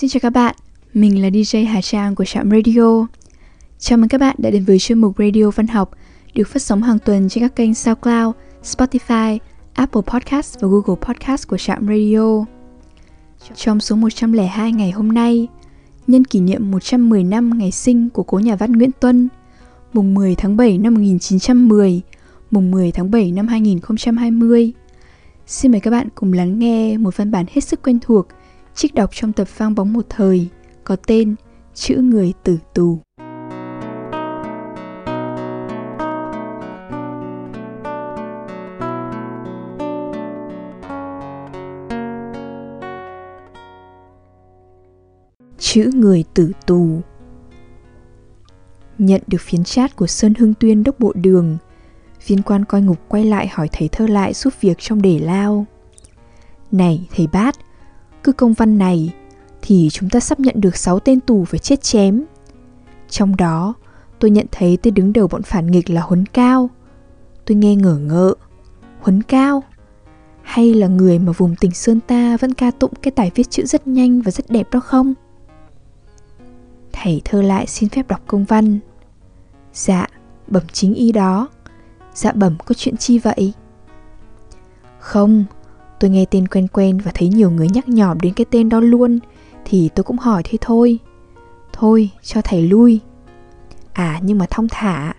Xin chào các bạn, mình là DJ Hà Trang của Trạm Radio. Chào mừng các bạn đã đến với chuyên mục Radio Văn học được phát sóng hàng tuần trên các kênh SoundCloud, Spotify, Apple Podcast và Google Podcast của Trạm Radio. Trong số 102 ngày hôm nay, nhân kỷ niệm 110 năm ngày sinh của cố nhà văn Nguyễn Tuân, mùng 10 tháng 7 năm 1910, mùng 10 tháng 7 năm 2020. Xin mời các bạn cùng lắng nghe một văn bản hết sức quen thuộc trích đọc trong tập vang bóng một thời, có tên Chữ người tử tù. Chữ người tử tù Nhận được phiến chat của Sơn Hưng Tuyên đốc bộ đường, Viên quan coi ngục quay lại hỏi thầy thơ lại giúp việc trong để lao Này, thầy bát cứ công văn này thì chúng ta sắp nhận được 6 tên tù phải chết chém. Trong đó, tôi nhận thấy tên đứng đầu bọn phản nghịch là Huấn Cao. Tôi nghe ngờ ngợ. Huấn Cao? Hay là người mà vùng tỉnh Sơn ta vẫn ca tụng cái tài viết chữ rất nhanh và rất đẹp đó không? Thầy thơ lại xin phép đọc công văn. Dạ, bẩm chính y đó. Dạ bẩm có chuyện chi vậy? Không, Tôi nghe tên quen quen và thấy nhiều người nhắc nhỏm đến cái tên đó luôn, Thì tôi cũng hỏi thế thôi Thôi, cho thầy lui À nhưng mà thong thả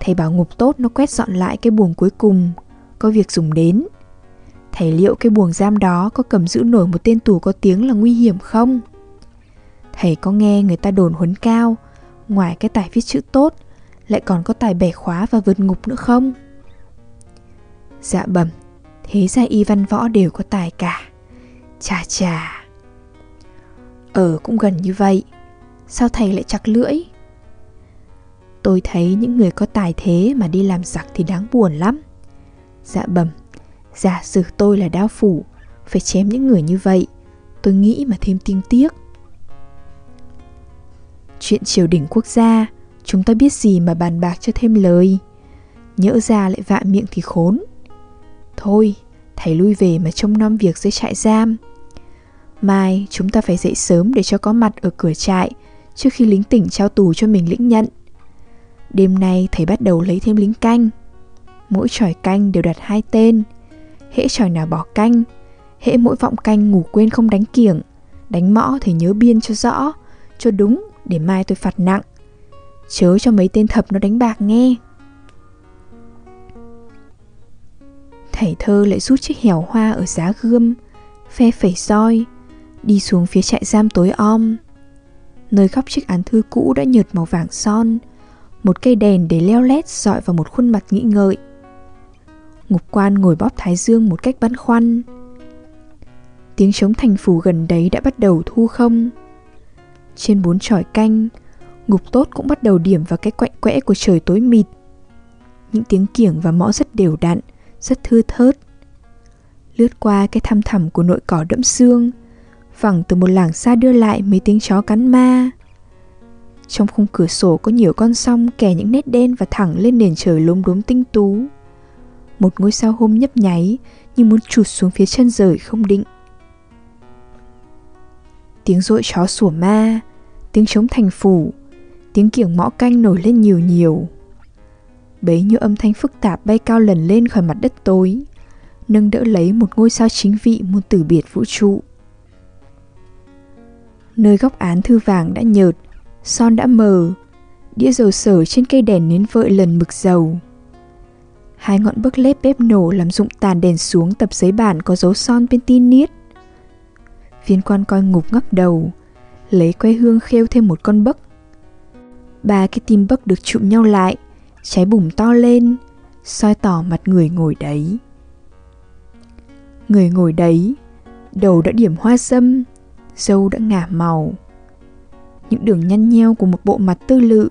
Thầy bảo ngục tốt nó quét dọn lại cái buồng cuối cùng, Có việc dùng đến Thầy liệu cái buồng giam đó có cầm giữ nổi một tên tù có tiếng là nguy hiểm không? Thầy có nghe người ta đồn huấn cao, Ngoài cái tài viết chữ tốt, Lại còn có tài bẻ khóa và vượt ngục nữa không? Dạ bẩm Thế ra y văn võ đều có tài cả. Chà chà. Ở cũng gần như vậy. Sao thầy lại chặt lưỡi? Tôi thấy những người có tài thế mà đi làm giặc thì đáng buồn lắm. Dạ bẩm, Giả sử tôi là đao phủ, Phải chém những người như vậy, Tôi nghĩ mà thêm tiếng tiếc. Chuyện triều đình quốc gia, Chúng ta biết gì mà bàn bạc cho thêm lời? Nhỡ ra lại vạ miệng thì khốn. Thôi, thầy lui về mà trông nom việc dưới trại giam. Mai chúng ta phải dậy sớm để cho có mặt ở cửa trại trước khi lính tỉnh trao tù cho mình lĩnh nhận. Đêm nay thầy bắt đầu lấy thêm lính canh. Mỗi tròi canh đều đặt hai tên. Hễ tròi nào bỏ canh, hễ mỗi vọng canh ngủ quên không đánh kiểng, đánh mõ thì nhớ biên cho rõ, cho đúng để mai tôi phạt nặng. Chớ cho mấy tên thập nó đánh bạc nghe. Thầy thơ lại rút chiếc hẻo hoa ở giá gươm, phe phẩy roi, đi xuống phía trại giam tối om. Nơi góc chiếc án thư cũ đã nhợt màu vàng son, một cây đèn để leo lét dọi vào một khuôn mặt nghĩ ngợi. Ngục quan ngồi bóp thái dương một cách băn khoăn. Tiếng trống thành phủ gần đấy đã bắt đầu thu không. Trên bốn tròi canh, ngục tốt cũng bắt đầu điểm vào cái quạnh quẽ của trời tối mịt. Những tiếng kiểng và mõ rất đều đặn, rất thưa thớt. Lướt qua cái thăm thẳm của nội cỏ đẫm xương, vẳng từ một làng xa đưa lại mấy tiếng chó cắn ma. Trong khung cửa sổ có nhiều con song kè những nét đen và thẳng lên nền trời lốm đốm tinh tú. Một ngôi sao hôm nhấp nháy như muốn trụt xuống phía chân rời không định. Tiếng rội chó sủa ma, tiếng trống thành phủ, tiếng kiểng mõ canh nổi lên nhiều nhiều bấy nhiêu âm thanh phức tạp bay cao lần lên khỏi mặt đất tối, nâng đỡ lấy một ngôi sao chính vị muôn tử biệt vũ trụ. Nơi góc án thư vàng đã nhợt, son đã mờ, đĩa dầu sở trên cây đèn nến vợi lần mực dầu. Hai ngọn bấc lép bếp nổ làm rụng tàn đèn xuống tập giấy bản có dấu son bên tin niết. Viên quan coi ngục ngấp đầu, lấy que hương khêu thêm một con bấc. Ba cái tim bấc được chụm nhau lại, cháy bùng to lên, soi tỏ mặt người ngồi đấy. Người ngồi đấy, đầu đã điểm hoa sâm, dâu đã ngả màu. Những đường nhăn nheo của một bộ mặt tư lự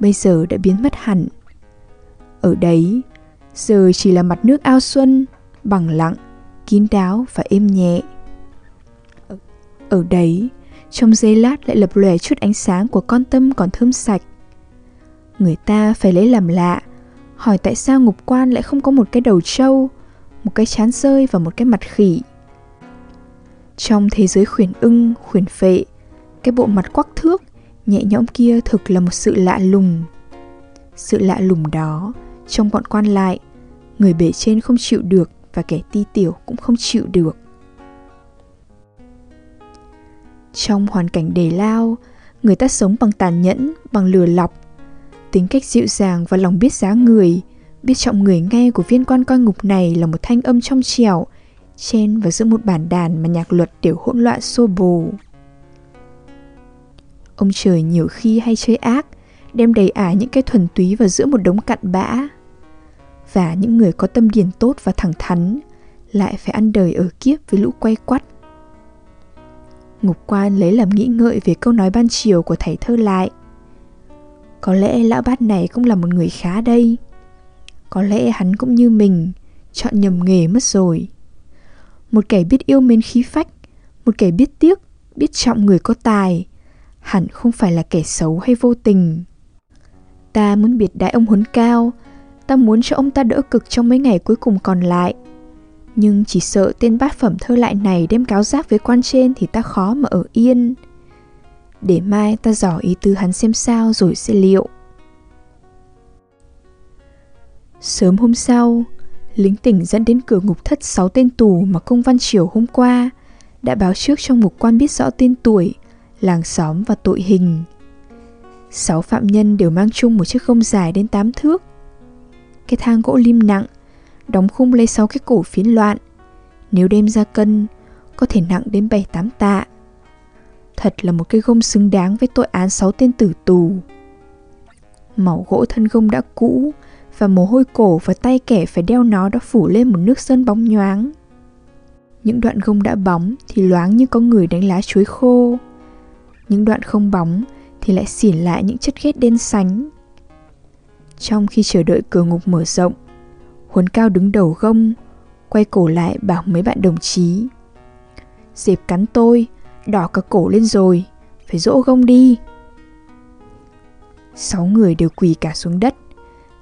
bây giờ đã biến mất hẳn. Ở đấy, giờ chỉ là mặt nước ao xuân, bằng lặng, kín đáo và êm nhẹ. Ở đấy, trong giây lát lại lập lòe chút ánh sáng của con tâm còn thơm sạch người ta phải lấy làm lạ hỏi tại sao ngục quan lại không có một cái đầu trâu một cái chán rơi và một cái mặt khỉ Trong thế giới khuyển ưng, khuyển phệ, cái bộ mặt quắc thước, nhẹ nhõm kia thực là một sự lạ lùng. Sự lạ lùng đó, trong bọn quan lại, người bể trên không chịu được và kẻ ti tiểu cũng không chịu được. Trong hoàn cảnh đề lao, người ta sống bằng tàn nhẫn, bằng lừa lọc. Tính cách dịu dàng và lòng biết giá người, biết trọng người nghe của viên quan coi ngục này là một thanh âm trong trẻo, chen và giữa một bản đàn mà nhạc luật đều hỗn loạn xô bồ. Ông trời nhiều khi hay chơi ác, đem đầy ải những cái thuần túy vào giữa một đống cặn bã. Và những người có tâm điển tốt và thẳng thắn lại phải ăn đời ở kiếp với lũ quay quắt. Ngục quan lấy làm nghĩ ngợi về câu nói ban chiều của thầy thơ lại. Có lẽ lão bát này cũng là một người khá đây. Có lẽ hắn cũng như mình, chọn nhầm nghề mất rồi. Một kẻ biết yêu mến khí phách, một kẻ biết tiếc, biết trọng người có tài, hẳn không phải là kẻ xấu hay vô tình. Ta muốn biệt đãi ông Huấn Cao, ta muốn cho ông ta đỡ cực trong mấy ngày cuối cùng còn lại. Nhưng chỉ sợ tên bát phẩm thơ lại này đem cáo giác với quan trên thì ta khó mà ở yên. Để mai ta dò ý tứ hắn xem sao rồi sẽ liệu. Sớm hôm sau, lính tỉnh dẫn đến cửa ngục thất sáu tên tù mà công văn chiều hôm qua đã báo trước trong mục quan biết rõ tên tuổi, làng xóm và tội hình. Sáu phạm nhân đều mang chung một chiếc gông dài đến tám thước. Cái thang gỗ lim nặng, đóng khung lấy sáu cái cổ phiến loạn. Nếu đem ra cân, có thể nặng đến bảy tám tạ. Thật là một cái gông xứng đáng với tội án sáu tên tử tù. Màu gỗ thân gông đã cũ và mồ hôi cổ và tay kẻ phải đeo nó đã phủ lên một nước sơn bóng nhoáng. Những đoạn gông đã bóng thì loáng như có người đánh lá chuối khô. Những đoạn không bóng thì lại xỉn lại những chất ghét đen sánh. Trong khi chờ đợi cửa ngục mở rộng, Huấn Cao đứng đầu gông, quay cổ lại bảo mấy bạn đồng chí. Dẹp cắn tôi, đỏ cả cổ lên rồi, phải dỗ gông đi. Sáu người đều quỳ cả xuống đất,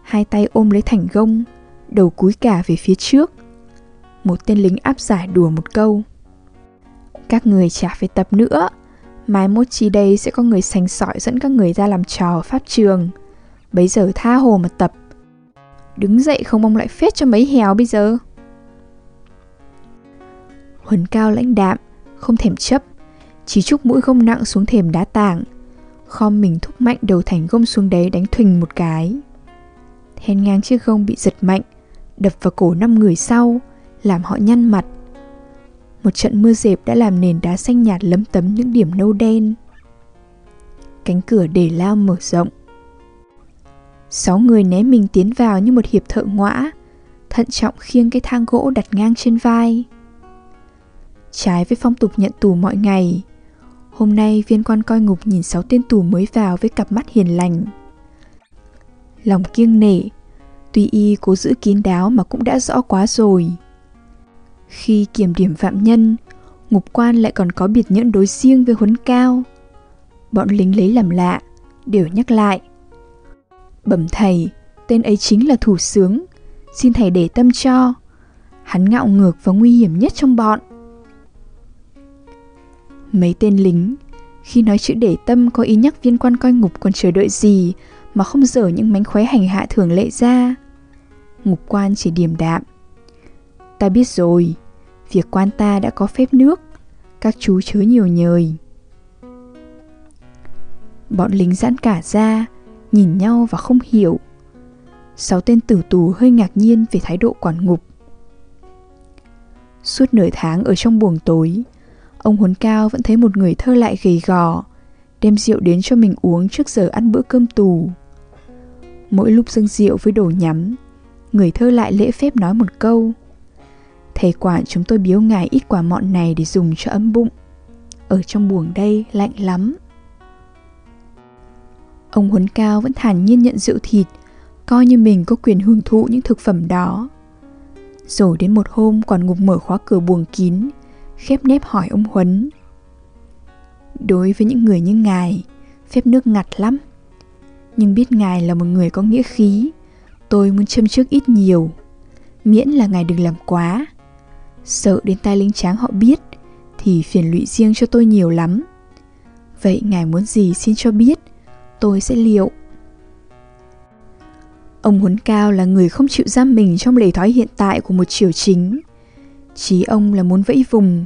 hai tay ôm lấy thành gông, đầu cúi cả về phía trước. Một tên lính áp giải đùa một câu. Các người chả phải tập nữa, mai mốt chi đây sẽ có người sành sỏi dẫn các người ra làm trò pháp trường. Bấy giờ tha hồ mà tập. Đứng dậy không mong lại phết cho mấy hèo bây giờ. Huấn cao lãnh đạm, không thèm chấp, chỉ chúc mũi gông nặng xuống thềm đá tảng. Khom mình thúc mạnh đầu thành gông xuống đấy đánh thình một cái. Hèn ngang chiếc gông bị giật mạnh, đập vào cổ năm người sau, làm họ nhăn mặt. Một trận mưa dẹp đã làm nền đá xanh nhạt lấm tấm những điểm nâu đen. Cánh cửa để lao mở rộng. Sáu người né mình tiến vào như một hiệp thợ ngõa, thận trọng khiêng cái thang gỗ đặt ngang trên vai. Trái với phong tục nhận tù mọi ngày, hôm nay viên quan coi ngục nhìn sáu tên tù mới vào với cặp mắt hiền lành. Lòng kiêng nể, tuy y cố giữ kín đáo mà cũng đã rõ quá rồi. Khi kiểm điểm phạm nhân, ngục quan lại còn có biệt nhẫn đối riêng với huấn cao. Bọn lính lấy làm lạ, đều nhắc lại. Bẩm thầy, tên ấy chính là thủ sướng, xin thầy để tâm cho. Hắn ngạo ngược và nguy hiểm nhất trong bọn. Mấy tên lính, khi nói chữ để tâm có ý nhắc viên quan coi ngục còn chờ đợi gì mà không dở những mánh khóe hành hạ thường lệ ra. Ngục quan chỉ điềm đạm. Ta biết rồi, việc quan ta đã có phép nước, các chú chớ nhiều nhời. Bọn lính giãn cả ra, nhìn nhau và không hiểu. Sáu tên tử tù hơi ngạc nhiên về thái độ quản ngục. Suốt nửa tháng ở trong buồng tối, ông Huấn Cao vẫn thấy một người thơ lại gầy gò, đem rượu đến cho mình uống trước giờ ăn bữa cơm tù. Mỗi lúc dâng rượu với đồ nhắm, người thơ lại lễ phép nói một câu. Thầy quản chúng tôi biếu ngài ít quả mọn này để dùng cho ấm bụng. Ở trong buồng đây lạnh lắm. Ông Huấn Cao vẫn thản nhiên nhận rượu thịt, coi như mình có quyền hưởng thụ những thực phẩm đó. Rồi đến một hôm quản ngục mở khóa cửa buồng kín, khép nép hỏi ông Huấn. Đối với những người như ngài, phép nước ngặt lắm. Nhưng biết ngài là một người có nghĩa khí, tôi muốn châm trước ít nhiều. Miễn là ngài đừng làm quá. Sợ đến tai lính tráng họ biết, thì phiền lụy riêng cho tôi nhiều lắm. Vậy ngài muốn gì xin cho biết, tôi sẽ liệu. Ông Huấn Cao là người không chịu giam mình trong lề thói hiện tại của một triều chính. Chí ông là muốn vẫy vùng,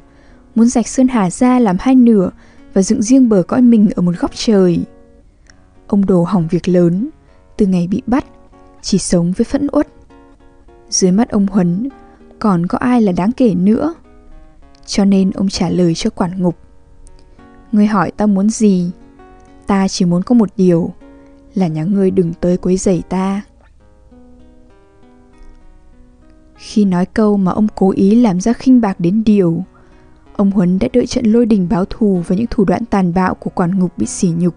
muốn rạch Sơn Hà ra làm hai nửa và dựng riêng bờ cõi mình ở một góc trời. Ông đồ hỏng việc lớn, từ ngày bị bắt, chỉ sống với phẫn uất. Dưới mắt ông Huấn, còn có ai là đáng kể nữa. Cho nên ông trả lời cho quản ngục. Ngươi hỏi ta muốn gì? Ta chỉ muốn có một điều, là nhà ngươi đừng tới quấy rầy ta. Khi nói câu mà ông cố ý làm ra khinh bạc đến điều, ông Huấn đã đợi trận lôi đình báo thù và những thủ đoạn tàn bạo của quản ngục bị sỉ nhục.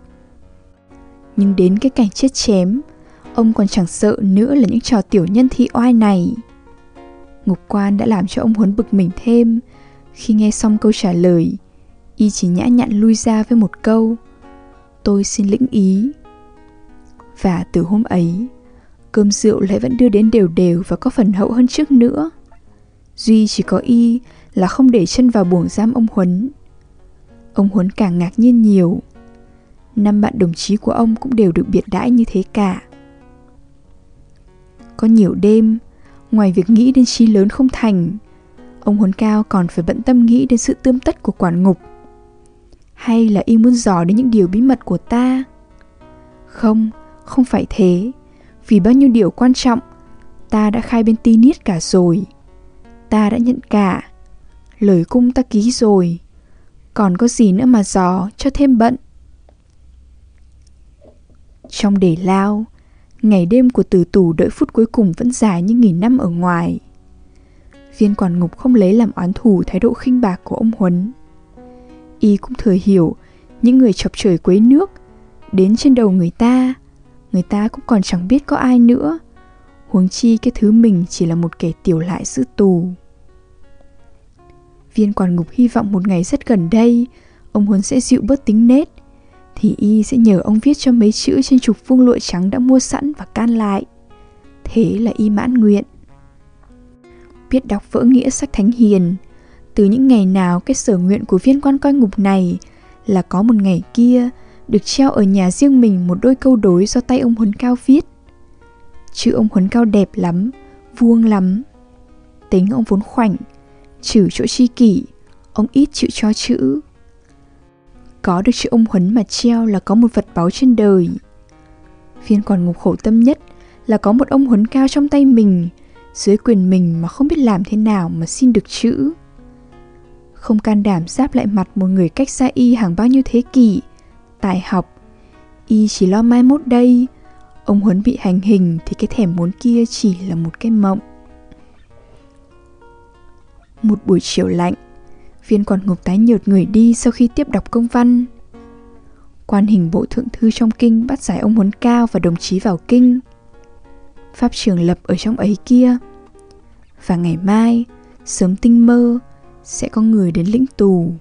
Nhưng đến cái cảnh chết chém, ông còn chẳng sợ nữa là những trò tiểu nhân thi oai này. Ngục quan đã làm cho ông Huấn bực mình thêm khi nghe xong câu trả lời. Y chỉ nhã nhặn lui ra với một câu Tôi xin lĩnh ý Và từ hôm ấy Cơm rượu lại vẫn đưa đến đều đều và có phần hậu hơn trước nữa. Duy chỉ có Y là không để chân vào buồng giam ông Huấn. Ông Huấn càng ngạc nhiên nhiều. Năm bạn đồng chí của ông cũng đều được biệt đãi như thế cả. Có nhiều đêm Ngoài việc nghĩ đến chi lớn không thành Ông Huấn Cao còn phải bận tâm nghĩ đến sự tươm tất của quản ngục. Hay là y muốn dò đến những điều bí mật của ta? Không, không phải thế. Vì bao nhiêu điều quan trọng Ta đã khai bên ti niết cả rồi. Ta đã nhận cả Lời cung ta ký rồi. Còn có gì nữa mà dò cho thêm bận? Trong đề lao Ngày đêm của tử tù đợi phút cuối cùng vẫn dài như nghìn năm ở ngoài. Viên quản ngục không lấy làm oán thù thái độ khinh bạc của ông Huấn. Y cũng thừa hiểu những người chọc trời quấy nước đến trên đầu người ta, người ta cũng còn chẳng biết có ai nữa. Huống chi cái thứ mình chỉ là một kẻ tiểu lại giữ tù. Viên quản ngục hy vọng một ngày rất gần đây, ông Huấn sẽ dịu bớt tính nết, thì y sẽ nhờ ông viết cho mấy chữ trên trục vuông lụa trắng đã mua sẵn và can lại. Thế là y mãn nguyện biết đọc vỡ nghĩa sách thánh hiền. Từ những ngày nào cái sở nguyện của viên quan coi ngục này là có một ngày kia được treo ở nhà riêng mình một đôi câu đối do tay ông Huấn Cao viết. Chữ ông Huấn Cao đẹp lắm, vuông lắm. Tính ông vốn khoảnh, trừ chỗ chi kỷ, ông ít chịu cho chữ. Có được chữ ông Huấn mà treo là có một vật báu trên đời. Phiên còn ngục khổ tâm nhất là có một ông Huấn Cao trong tay mình dưới quyền mình mà không biết làm thế nào mà xin được chữ. Không can đảm giáp lại mặt một người cách xa y hàng bao nhiêu thế kỷ, tài học. Y chỉ lo mai mốt đây, ông Huấn bị hành hình thì cái thèm muốn kia chỉ là một cái mộng. Một buổi chiều lạnh, viên quản ngục tái nhợt người đi sau khi tiếp đọc công văn. Quan hình bộ thượng thư trong kinh bắt giải ông Huấn Cao và đồng chí vào kinh. Pháp trường lập ở trong ấy kia và ngày mai sớm tinh mơ sẽ có người đến lĩnh tù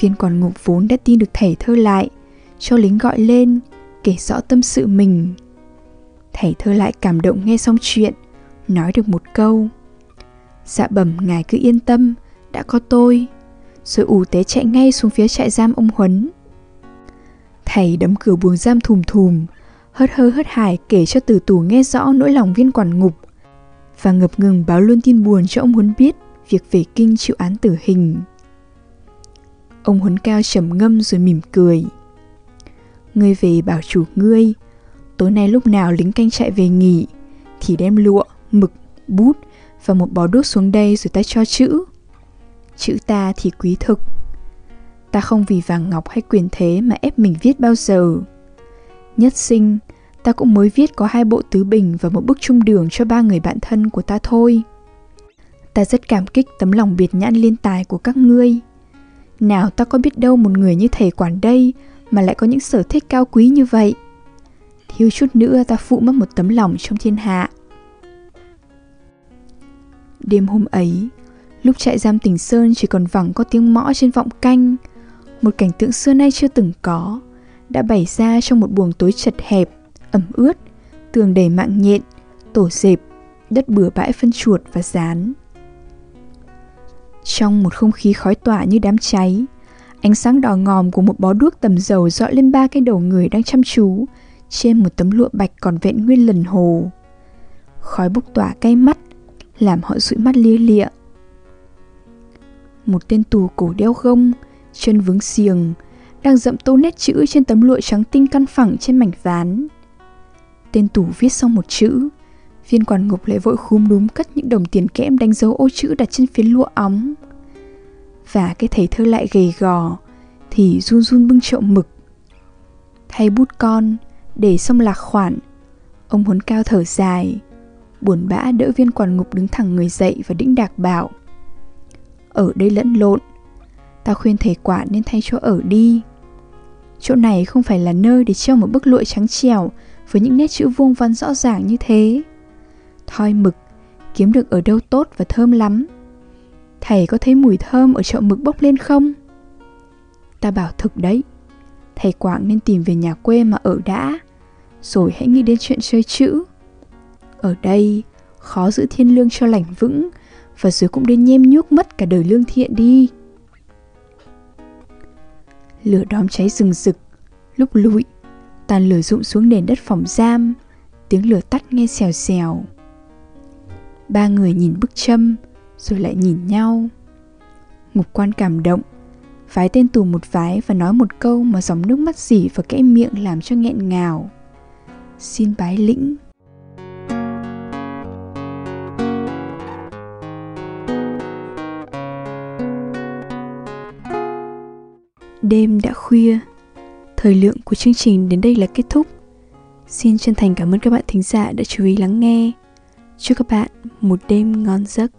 viên quản ngục vốn đã tin được thầy thơ lại, cho lính gọi lên, kể rõ tâm sự mình. Thầy thơ lại cảm động nghe xong chuyện, nói được một câu. Dạ bẩm ngài cứ yên tâm, đã có tôi. Rồi ủ tế chạy ngay xuống phía trại giam ông huấn. Thầy đấm cửa buồng giam thùm thùm, hớt hơ hớt hải kể cho tử tù nghe rõ nỗi lòng viên quản ngục. Và ngập ngừng báo luôn tin buồn cho ông Huấn biết việc về kinh chịu án tử hình. Ông Huấn Cao trầm ngâm rồi mỉm cười. Ngươi về bảo chủ ngươi, tối nay lúc nào lính canh chạy về nghỉ, thì đem lụa, mực, bút và một bó đuốc xuống đây rồi ta cho chữ. Chữ ta thì quý thực. Ta không vì vàng ngọc hay quyền thế mà ép mình viết bao giờ. Nhất sinh, ta cũng mới viết có hai bộ tứ bình và một bức trung đường cho ba người bạn thân của ta thôi. Ta rất cảm kích tấm lòng biệt nhãn liên tài của các ngươi. Nào ta có biết đâu một người như thầy quản đây mà lại có những sở thích cao quý như vậy. Thiếu chút nữa ta phụ mất một tấm lòng trong thiên hạ. Đêm hôm ấy, lúc trại giam tỉnh Sơn chỉ còn vẳng có tiếng mõ trên vọng canh, một cảnh tượng xưa nay chưa từng có, đã bày ra trong một buồng tối chật hẹp ẩm ướt, tường đầy mạng nhện, tổ dẹp, đất bừa bãi phân chuột và rán. Trong một không khí khói tỏa như đám cháy, ánh sáng đỏ ngòm của một bó đuốc tầm dầu dọi lên ba cái đầu người đang chăm chú trên một tấm lụa bạch còn vẹn nguyên lần hồ. Khói bốc tỏa cay mắt, làm họ dụi mắt lia lịa. Một tên tù cổ đeo gông, chân vướng xiềng, đang dậm tô nét chữ trên tấm lụa trắng tinh căn phẳng trên mảnh ván. Tên tù viết xong một chữ, viên quản ngục lại vội khúm núm cất những đồng tiền kẽm đánh dấu ô chữ đặt trên phiến lụa óng. Và cái thầy thơ lại gầy gò, thì run run bưng chậu mực. Thay bút con, để xong lạc khoản, ông huấn cao thở dài, buồn bã đỡ viên quản ngục đứng thẳng người dậy và đĩnh đạc bảo. Ở đây lẫn lộn, tao khuyên thầy quản nên thay chỗ ở đi. Chỗ này không phải là nơi để treo một bức lụa trắng trèo với những nét chữ vuông văn rõ ràng như thế. Thoi mực, kiếm được ở đâu tốt và thơm lắm. Thầy có thấy mùi thơm ở chậu mực bốc lên không? Ta bảo thực đấy, thầy Quảng nên tìm về nhà quê mà ở đã, rồi hãy nghĩ đến chuyện chơi chữ. Ở đây, khó giữ thiên lương cho lành vững, và rồi cũng đến nhem nhuốc mất cả đời lương thiện đi. Lửa đóm cháy rừng rực, lúc lụi, tàn lửa rụng xuống nền đất phòng giam, tiếng lửa tắt nghe xèo xèo. Ba người nhìn bức châm, rồi lại nhìn nhau. Ngục quan cảm động, vái tên tù một vái và nói một câu mà dòng nước mắt dỉ và kẽ miệng làm cho nghẹn ngào. Xin bái lĩnh. Đêm đã khuya, thời lượng của chương trình đến đây là kết thúc. Xin chân thành cảm ơn các bạn thính giả đã chú ý lắng nghe. Chúc các bạn một đêm ngon giấc.